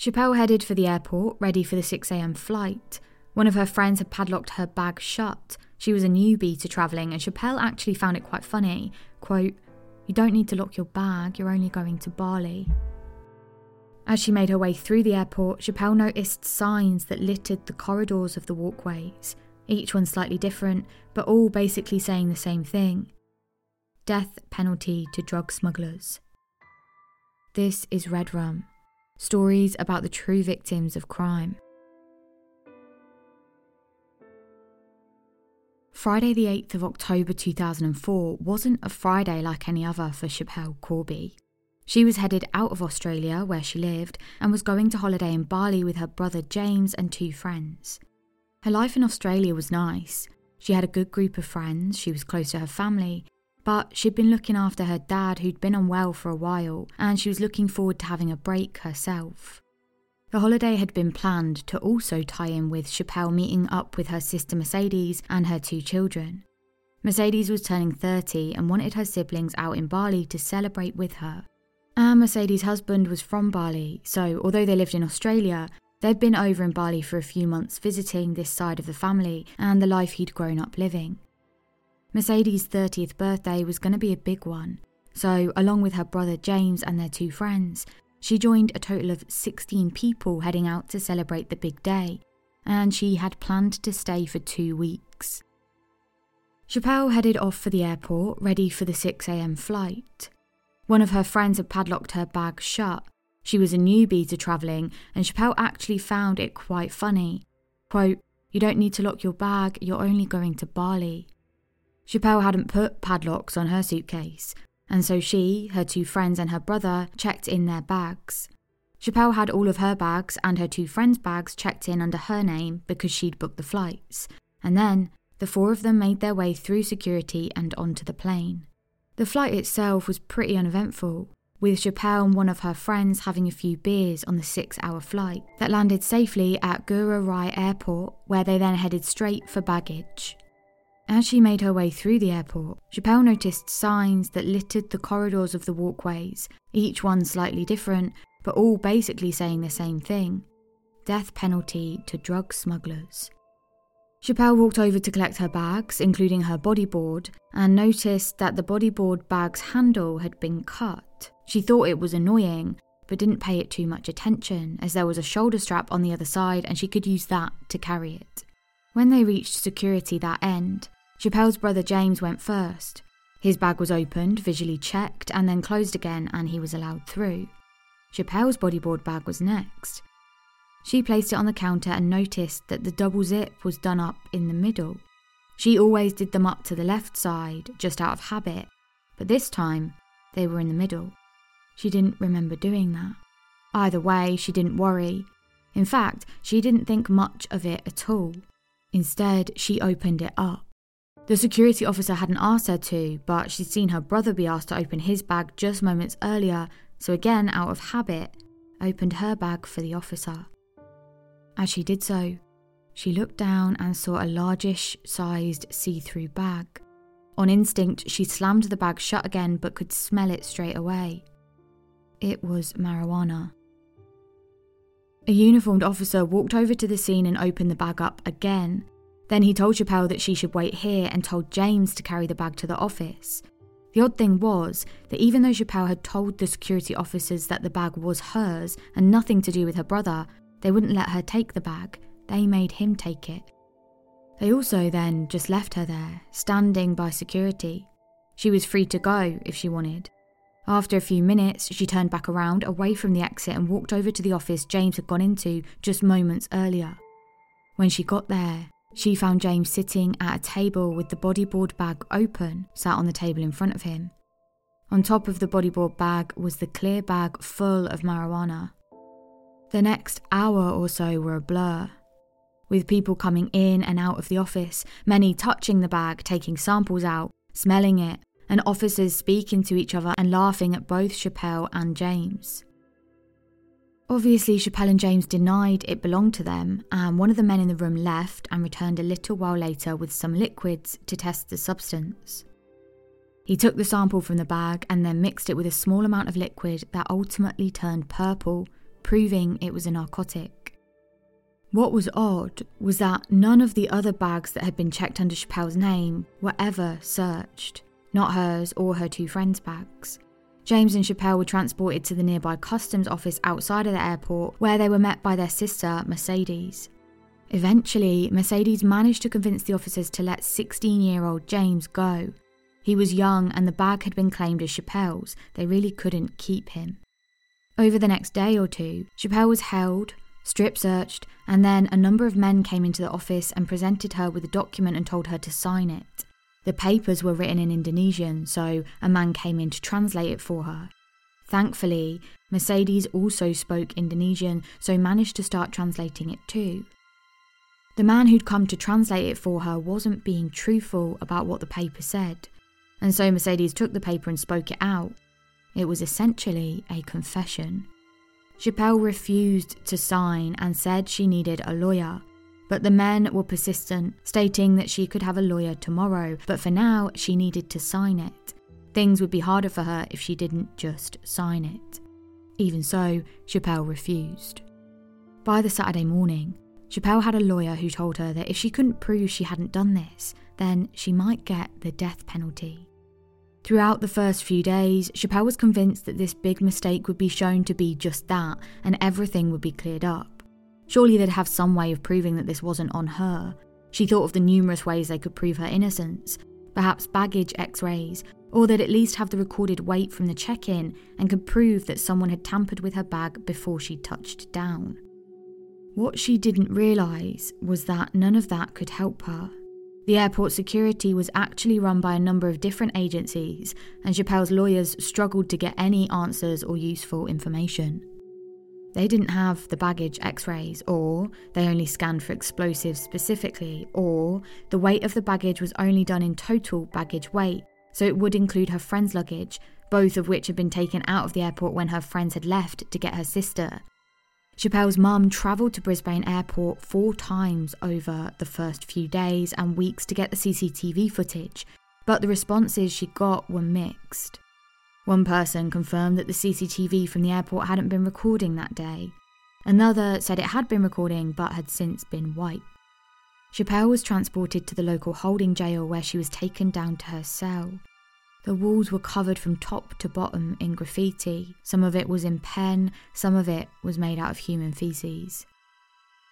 Schapelle headed for the airport, ready for the 6am flight. One of her friends had padlocked her bag shut. She was a newbie to travelling, and Schapelle actually found it quite funny. Quote, You don't need to lock your bag, you're only going to Bali. As she made her way through the airport, Schapelle noticed signs that littered the corridors of the walkways, each one slightly different, but all basically saying the same thing death penalty to drug smugglers. This is Red Rum stories about the true victims of crime. Friday, the 8th of October 2004, wasn't a Friday like any other for Schapelle Corby. She was headed out of Australia, where she lived, and was going to holiday in Bali with her brother James and two friends. Her life in Australia was nice. She had a good group of friends, she was close to her family, but she'd been looking after her dad, who'd been unwell for a while, and she was looking forward to having a break herself. The holiday had been planned to also tie in with Schapelle meeting up with her sister Mercedes and her two children. Mercedes was turning 30 and wanted her siblings out in Bali to celebrate with her. And Mercedes' husband was from Bali, so although they lived in Australia, they'd been over in Bali for a few months visiting this side of the family and the life he'd grown up living. Mercedes' 30th birthday was going to be a big one, so along with her brother James and their two friends, she joined a total of 16 people heading out to celebrate the big day, and she had planned to stay for two weeks. Schapelle headed off for the airport, ready for the 6am flight. One of her friends had padlocked her bag shut. She was a newbie to travelling, and Schapelle actually found it quite funny. Quote, You don't need to lock your bag, you're only going to Bali. Schapelle hadn't put padlocks on her suitcase, and so she, her two friends, and her brother checked in their bags. Schapelle had all of her bags and her two friends' bags checked in under her name because she'd booked the flights, and then the four of them made their way through security and onto the plane. The flight itself was pretty uneventful, with Schapelle and one of her friends having a few beers on the six hour flight that landed safely at Ngurah Rai Airport, where they then headed straight for baggage. As she made her way through the airport, Schapelle noticed signs that littered the corridors of the walkways, each one slightly different, but all basically saying the same thing death penalty to drug smugglers. Schapelle walked over to collect her bags, including her bodyboard, and noticed that the bodyboard bag's handle had been cut. She thought it was annoying, but didn't pay it too much attention, as there was a shoulder strap on the other side and she could use that to carry it. When they reached security that end, Schapelle's brother James went first. His bag was opened, visually checked, and then closed again, and he was allowed through. Schapelle's bodyboard bag was next. She placed it on the counter and noticed that the double zip was done up in the middle. She always did them up to the left side, just out of habit, but this time they were in the middle. She didn't remember doing that. Either way, she didn't worry. In fact, she didn't think much of it at all. Instead, she opened it up. The security officer hadn't asked her to, but she'd seen her brother be asked to open his bag just moments earlier, so again, out of habit, opened her bag for the officer. As she did so, she looked down and saw a largish sized see through bag. On instinct, she slammed the bag shut again but could smell it straight away. It was marijuana. A uniformed officer walked over to the scene and opened the bag up again. Then he told Schapelle that she should wait here and told James to carry the bag to the office. The odd thing was that even though Schapelle had told the security officers that the bag was hers and nothing to do with her brother, they wouldn't let her take the bag, they made him take it. They also then just left her there, standing by security. She was free to go if she wanted. After a few minutes, she turned back around away from the exit and walked over to the office James had gone into just moments earlier. When she got there, she found James sitting at a table with the bodyboard bag open, sat on the table in front of him. On top of the bodyboard bag was the clear bag full of marijuana. The next hour or so were a blur, with people coming in and out of the office, many touching the bag, taking samples out, smelling it, and officers speaking to each other and laughing at both Schapelle and James. Obviously, Schapelle and James denied it belonged to them, and one of the men in the room left and returned a little while later with some liquids to test the substance. He took the sample from the bag and then mixed it with a small amount of liquid that ultimately turned purple proving it was a narcotic. What was odd was that none of the other bags that had been checked under Schapelle's name were ever searched, not hers or her two friends' bags. James and Schapelle were transported to the nearby customs office outside of the airport, where they were met by their sister, Mercedes. Eventually, Mercedes managed to convince the officers to let 16 year old James go. He was young and the bag had been claimed as Schapelle's. They really couldn't keep him. Over the next day or two, Schapelle was held, strip searched, and then a number of men came into the office and presented her with a document and told her to sign it. The papers were written in Indonesian, so a man came in to translate it for her. Thankfully, Mercedes also spoke Indonesian, so managed to start translating it too. The man who'd come to translate it for her wasn't being truthful about what the paper said, and so Mercedes took the paper and spoke it out. It was essentially a confession. Schapelle refused to sign and said she needed a lawyer, but the men were persistent, stating that she could have a lawyer tomorrow, but for now she needed to sign it. Things would be harder for her if she didn't just sign it. Even so, Schapelle refused. By the Saturday morning, Schapelle had a lawyer who told her that if she couldn't prove she hadn't done this, then she might get the death penalty. Throughout the first few days, Schapelle was convinced that this big mistake would be shown to be just that and everything would be cleared up. Surely they'd have some way of proving that this wasn't on her. She thought of the numerous ways they could prove her innocence, perhaps baggage x rays, or they'd at least have the recorded weight from the check in and could prove that someone had tampered with her bag before she touched down. What she didn't realise was that none of that could help her. The airport security was actually run by a number of different agencies, and Schapelle's lawyers struggled to get any answers or useful information. They didn't have the baggage x rays, or they only scanned for explosives specifically, or the weight of the baggage was only done in total baggage weight, so it would include her friend's luggage, both of which had been taken out of the airport when her friends had left to get her sister. Schapelle's mum travelled to Brisbane Airport four times over the first few days and weeks to get the CCTV footage, but the responses she got were mixed. One person confirmed that the CCTV from the airport hadn't been recording that day. Another said it had been recording but had since been wiped. Schapelle was transported to the local holding jail where she was taken down to her cell. The walls were covered from top to bottom in graffiti. Some of it was in pen, some of it was made out of human feces.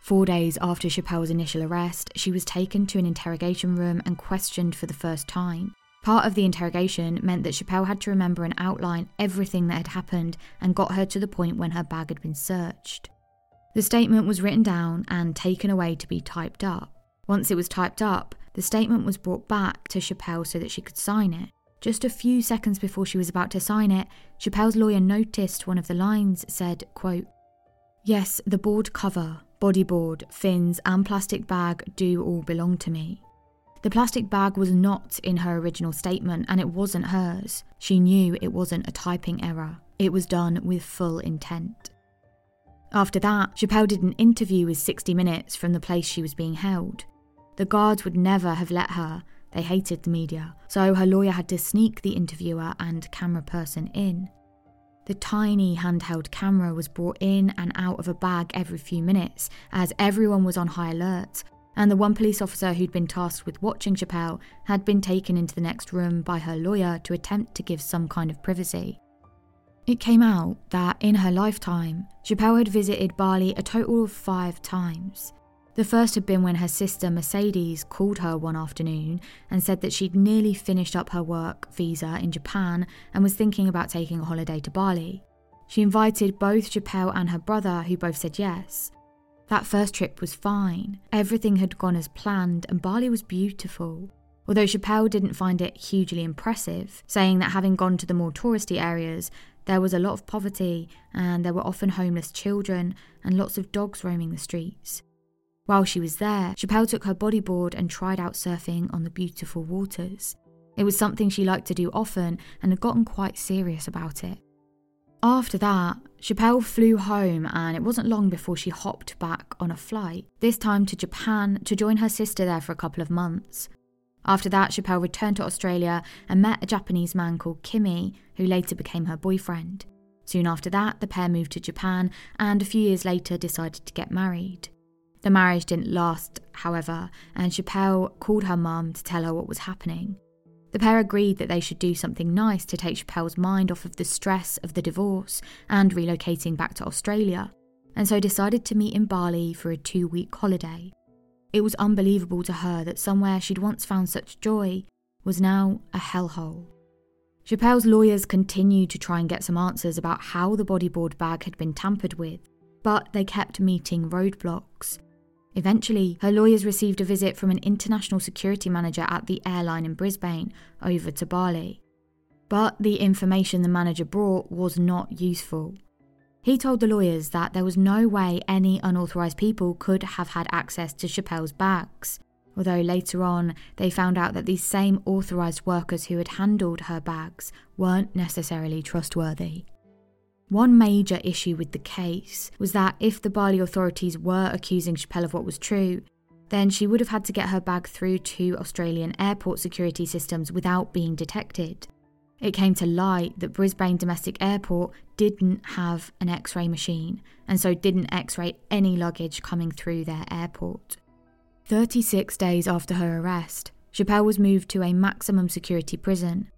Four days after Schapelle's initial arrest, she was taken to an interrogation room and questioned for the first time. Part of the interrogation meant that Schapelle had to remember and outline everything that had happened and got her to the point when her bag had been searched. The statement was written down and taken away to be typed up. Once it was typed up, the statement was brought back to Schapelle so that she could sign it. Just a few seconds before she was about to sign it, Schapelle's lawyer noticed one of the lines said, quote, Yes, the board cover, bodyboard, fins, and plastic bag do all belong to me. The plastic bag was not in her original statement and it wasn't hers. She knew it wasn't a typing error. It was done with full intent. After that, Schapelle did an interview with 60 Minutes from the place she was being held. The guards would never have let her, they hated the media, so her lawyer had to sneak the interviewer and camera person in. The tiny handheld camera was brought in and out of a bag every few minutes, as everyone was on high alert, and the one police officer who'd been tasked with watching Schapelle had been taken into the next room by her lawyer to attempt to give some kind of privacy. It came out that in her lifetime, Schapelle had visited Bali a total of five times. The first had been when her sister Mercedes called her one afternoon and said that she'd nearly finished up her work visa in Japan and was thinking about taking a holiday to Bali. She invited both Schapelle and her brother, who both said yes. That first trip was fine. Everything had gone as planned, and Bali was beautiful. Although Schapelle didn't find it hugely impressive, saying that having gone to the more touristy areas, there was a lot of poverty, and there were often homeless children and lots of dogs roaming the streets. While she was there, Schapelle took her bodyboard and tried out surfing on the beautiful waters. It was something she liked to do often and had gotten quite serious about it. After that, Schapelle flew home, and it wasn't long before she hopped back on a flight, this time to Japan, to join her sister there for a couple of months. After that, Schapelle returned to Australia and met a Japanese man called Kimmy, who later became her boyfriend. Soon after that, the pair moved to Japan and a few years later decided to get married. The marriage didn't last, however, and Schapelle called her mum to tell her what was happening. The pair agreed that they should do something nice to take Schapelle's mind off of the stress of the divorce and relocating back to Australia, and so decided to meet in Bali for a two week holiday. It was unbelievable to her that somewhere she'd once found such joy was now a hellhole. Schapelle's lawyers continued to try and get some answers about how the bodyboard bag had been tampered with, but they kept meeting roadblocks. Eventually, her lawyers received a visit from an international security manager at the airline in Brisbane over to Bali. But the information the manager brought was not useful. He told the lawyers that there was no way any unauthorised people could have had access to Schapelle's bags, although later on they found out that these same authorised workers who had handled her bags weren't necessarily trustworthy. One major issue with the case was that if the Bali authorities were accusing Schapelle of what was true, then she would have had to get her bag through to Australian airport security systems without being detected. It came to light that Brisbane Domestic Airport didn't have an x ray machine and so didn't x ray any luggage coming through their airport. 36 days after her arrest, Schapelle was moved to a maximum security prison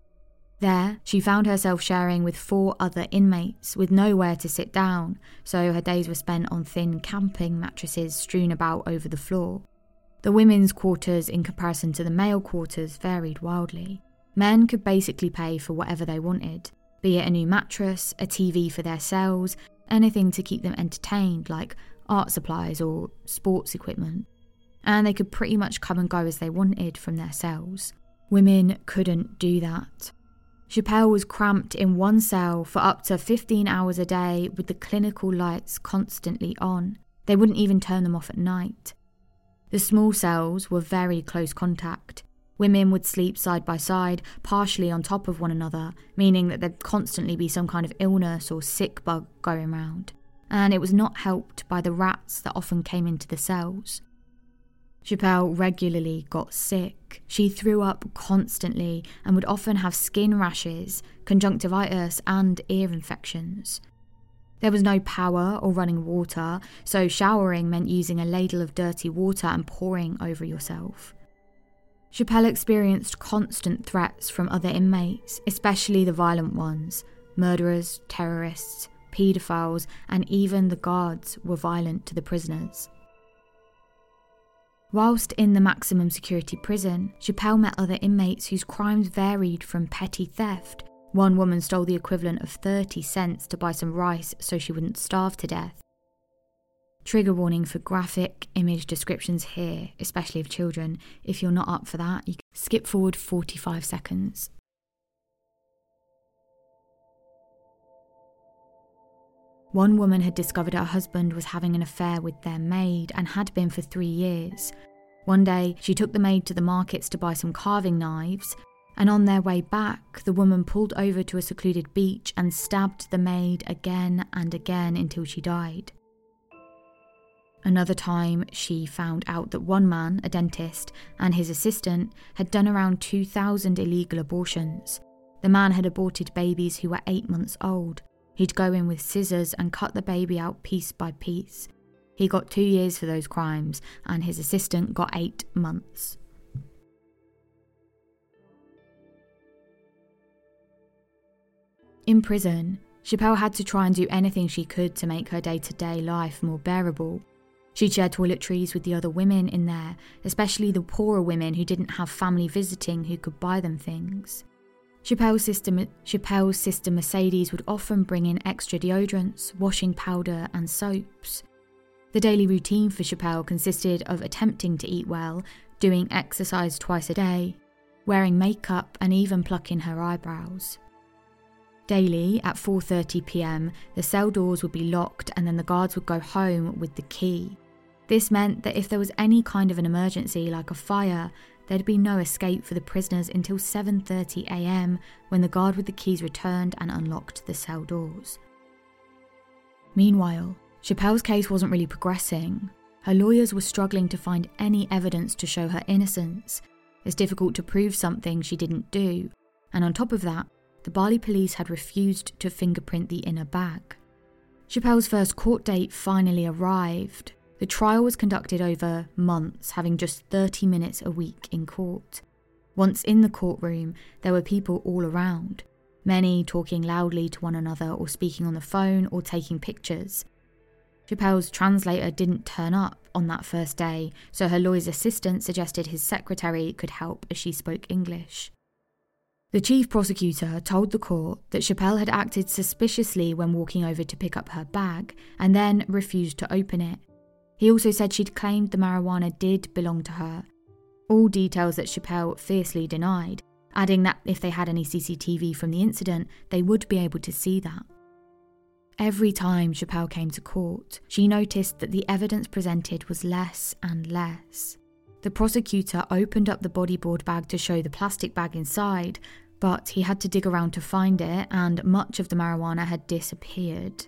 there, she found herself sharing with four other inmates with nowhere to sit down, so her days were spent on thin camping mattresses strewn about over the floor. The women's quarters, in comparison to the male quarters, varied wildly. Men could basically pay for whatever they wanted, be it a new mattress, a TV for their cells, anything to keep them entertained, like art supplies or sports equipment. And they could pretty much come and go as they wanted from their cells. Women couldn't do that. Schapelle was cramped in one cell for up to 15 hours a day with the clinical lights constantly on. They wouldn't even turn them off at night. The small cells were very close contact. Women would sleep side by side, partially on top of one another, meaning that there'd constantly be some kind of illness or sick bug going round. And it was not helped by the rats that often came into the cells. Schapelle regularly got sick. She threw up constantly and would often have skin rashes, conjunctivitis, and ear infections. There was no power or running water, so showering meant using a ladle of dirty water and pouring over yourself. Schapelle experienced constant threats from other inmates, especially the violent ones. Murderers, terrorists, paedophiles, and even the guards were violent to the prisoners. Whilst in the maximum security prison, Schapelle met other inmates whose crimes varied from petty theft. One woman stole the equivalent of 30 cents to buy some rice so she wouldn't starve to death. Trigger warning for graphic image descriptions here, especially of children. If you're not up for that, you can skip forward 45 seconds. One woman had discovered her husband was having an affair with their maid and had been for three years. One day, she took the maid to the markets to buy some carving knives, and on their way back, the woman pulled over to a secluded beach and stabbed the maid again and again until she died. Another time, she found out that one man, a dentist, and his assistant had done around 2,000 illegal abortions. The man had aborted babies who were eight months old, He'd go in with scissors and cut the baby out piece by piece. He got two years for those crimes, and his assistant got eight months. In prison, Schapelle had to try and do anything she could to make her day to day life more bearable. She'd share toiletries with the other women in there, especially the poorer women who didn't have family visiting who could buy them things. Schapelle's sister, Schapelle's sister Mercedes would often bring in extra deodorants, washing powder, and soaps. The daily routine for Schapelle consisted of attempting to eat well, doing exercise twice a day, wearing makeup, and even plucking her eyebrows. Daily at 4:30 p.m., the cell doors would be locked and then the guards would go home with the key. This meant that if there was any kind of an emergency like a fire, there'd be no escape for the prisoners until 7:30 a.m. when the guard with the keys returned and unlocked the cell doors. Meanwhile, Schapelle's case wasn't really progressing. Her lawyers were struggling to find any evidence to show her innocence. It's difficult to prove something she didn't do, and on top of that, the Bali police had refused to fingerprint the inner bag. Schapelle's first court date finally arrived. The trial was conducted over months, having just 30 minutes a week in court. Once in the courtroom, there were people all around, many talking loudly to one another or speaking on the phone or taking pictures. Schapelle's translator didn't turn up on that first day, so her lawyer's assistant suggested his secretary could help as she spoke English. The chief prosecutor told the court that Schapelle had acted suspiciously when walking over to pick up her bag and then refused to open it. He also said she'd claimed the marijuana did belong to her, all details that Schapelle fiercely denied, adding that if they had any CCTV from the incident, they would be able to see that. Every time Schapelle came to court, she noticed that the evidence presented was less and less. The prosecutor opened up the bodyboard bag to show the plastic bag inside, but he had to dig around to find it, and much of the marijuana had disappeared.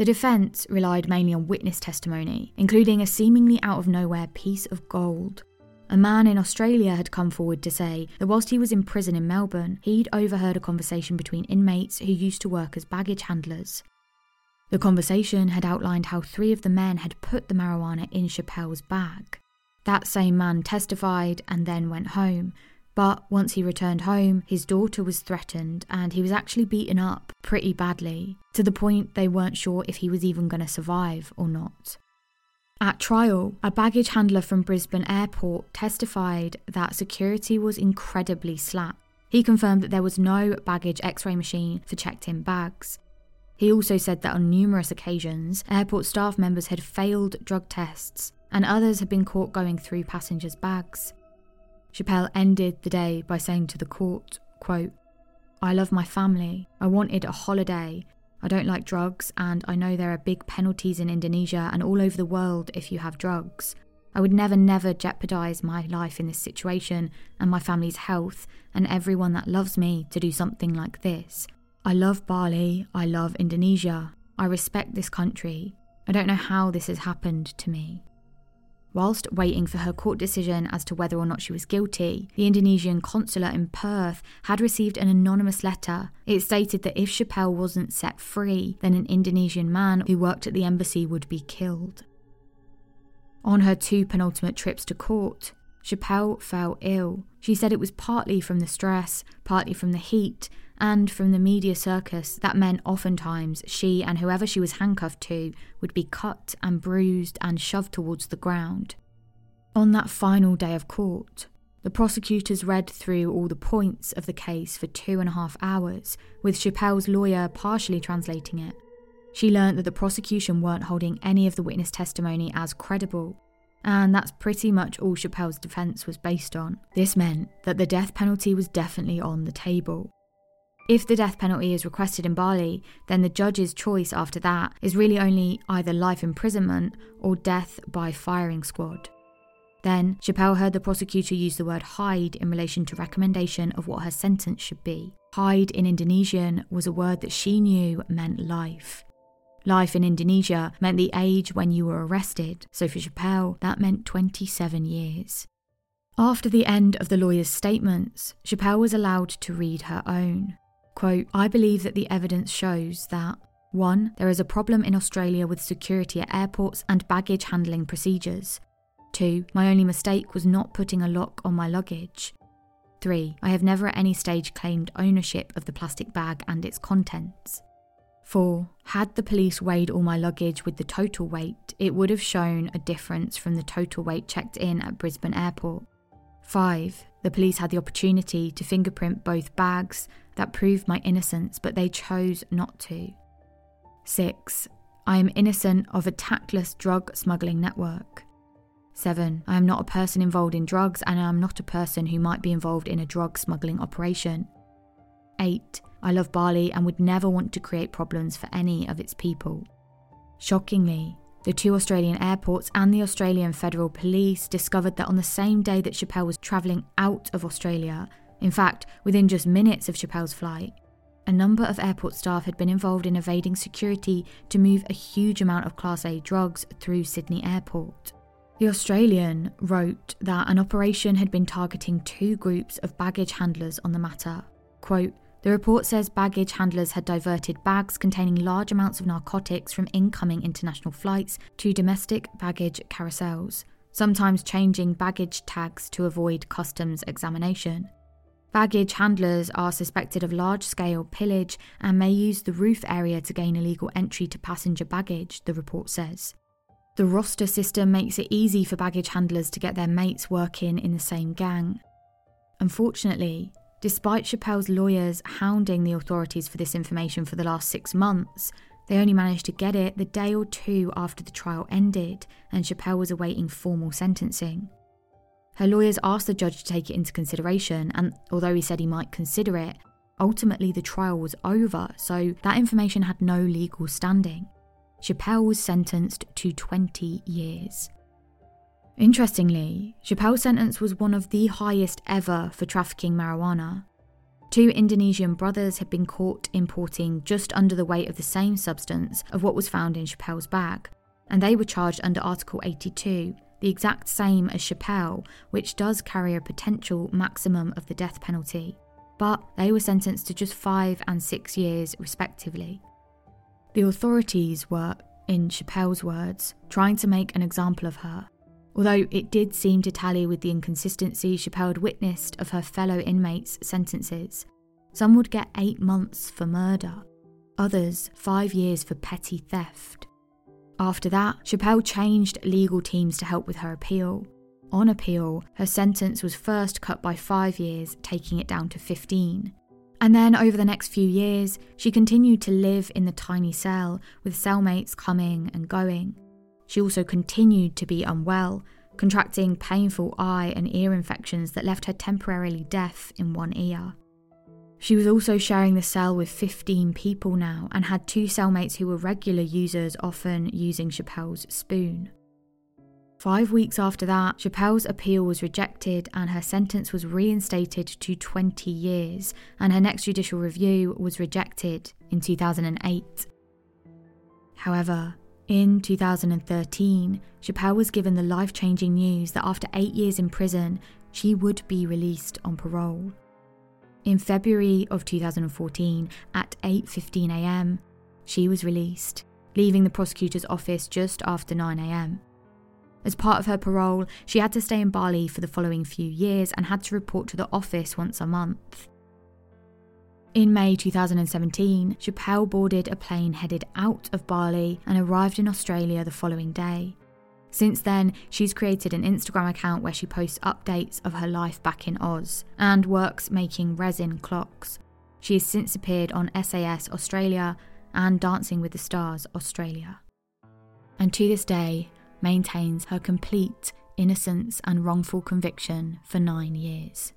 The defence relied mainly on witness testimony, including a seemingly out of nowhere piece of gold. A man in Australia had come forward to say that whilst he was in prison in Melbourne, he'd overheard a conversation between inmates who used to work as baggage handlers. The conversation had outlined how three of the men had put the marijuana in Schapelle's bag. That same man testified and then went home. But once he returned home, his daughter was threatened and he was actually beaten up pretty badly, to the point they weren't sure if he was even going to survive or not. At trial, a baggage handler from Brisbane Airport testified that security was incredibly slack. He confirmed that there was no baggage x ray machine for checked in bags. He also said that on numerous occasions, airport staff members had failed drug tests and others had been caught going through passengers' bags. Schapelle ended the day by saying to the court, quote, I love my family. I wanted a holiday. I don't like drugs, and I know there are big penalties in Indonesia and all over the world if you have drugs. I would never, never jeopardize my life in this situation and my family's health and everyone that loves me to do something like this. I love Bali. I love Indonesia. I respect this country. I don't know how this has happened to me. Whilst waiting for her court decision as to whether or not she was guilty, the Indonesian consulate in Perth had received an anonymous letter. It stated that if Schapelle wasn't set free, then an Indonesian man who worked at the embassy would be killed. On her two penultimate trips to court, Schapelle fell ill. She said it was partly from the stress, partly from the heat, and from the media circus that meant oftentimes she and whoever she was handcuffed to would be cut and bruised and shoved towards the ground. On that final day of court, the prosecutors read through all the points of the case for two and a half hours, with Schapelle's lawyer partially translating it. She learned that the prosecution weren't holding any of the witness testimony as credible, and that's pretty much all Schapelle's defence was based on. This meant that the death penalty was definitely on the table. If the death penalty is requested in Bali, then the judge's choice after that is really only either life imprisonment or death by firing squad. Then, Schapelle heard the prosecutor use the word hide in relation to recommendation of what her sentence should be. Hide in Indonesian was a word that she knew meant life. Life in Indonesia meant the age when you were arrested, so for Schapelle, that meant 27 years. After the end of the lawyer's statements, Schapelle was allowed to read her own. Quote, I believe that the evidence shows that 1. There is a problem in Australia with security at airports and baggage handling procedures. 2. My only mistake was not putting a lock on my luggage. 3. I have never at any stage claimed ownership of the plastic bag and its contents. 4. Had the police weighed all my luggage with the total weight, it would have shown a difference from the total weight checked in at Brisbane Airport. 5. The police had the opportunity to fingerprint both bags that proved my innocence, but they chose not to. 6. I am innocent of a tactless drug smuggling network. 7. I am not a person involved in drugs and I am not a person who might be involved in a drug smuggling operation. 8. I love Bali and would never want to create problems for any of its people. Shockingly, the two Australian airports and the Australian Federal Police discovered that on the same day that Schapelle was travelling out of Australia, in fact, within just minutes of Schapelle's flight, a number of airport staff had been involved in evading security to move a huge amount of Class A drugs through Sydney Airport. The Australian wrote that an operation had been targeting two groups of baggage handlers on the matter. Quote, The report says baggage handlers had diverted bags containing large amounts of narcotics from incoming international flights to domestic baggage carousels, sometimes changing baggage tags to avoid customs examination. Baggage handlers are suspected of large scale pillage and may use the roof area to gain illegal entry to passenger baggage, the report says. The roster system makes it easy for baggage handlers to get their mates working in the same gang. Unfortunately, despite Schapelle's lawyers hounding the authorities for this information for the last six months, they only managed to get it the day or two after the trial ended and Schapelle was awaiting formal sentencing. Her lawyers asked the judge to take it into consideration, and although he said he might consider it, ultimately the trial was over, so that information had no legal standing. Schapelle was sentenced to 20 years. Interestingly, Schapelle's sentence was one of the highest ever for trafficking marijuana. Two Indonesian brothers had been caught importing just under the weight of the same substance of what was found in Schapelle's bag, and they were charged under Article 82, the exact same as Schapelle, which does carry a potential maximum of the death penalty, but they were sentenced to just five and six years, respectively. The authorities were, in Schapelle's words, trying to make an example of her, although it did seem to tally with the inconsistency Schapelle had witnessed of her fellow inmates' sentences. Some would get eight months for murder, others five years for petty theft. After that, Schapelle changed legal teams to help with her appeal. On appeal, her sentence was first cut by five years, taking it down to 15. And then, over the next few years, she continued to live in the tiny cell, with cellmates coming and going. She also continued to be unwell, contracting painful eye and ear infections that left her temporarily deaf in one ear. She was also sharing the cell with 15 people now and had two cellmates who were regular users, often using Schapelle's spoon. Five weeks after that, Schapelle's appeal was rejected and her sentence was reinstated to 20 years, and her next judicial review was rejected in 2008. However, in 2013, Schapelle was given the life changing news that after eight years in prison, she would be released on parole. In February of 2014, at 8:15 a.m., she was released, leaving the prosecutor's office just after 9 a.m. As part of her parole, she had to stay in Bali for the following few years and had to report to the office once a month. In May 2017, Schapelle boarded a plane headed out of Bali and arrived in Australia the following day. Since then, she's created an Instagram account where she posts updates of her life back in Oz and works making resin clocks. She has since appeared on SAS Australia and Dancing with the Stars Australia. And to this day, maintains her complete innocence and wrongful conviction for nine years.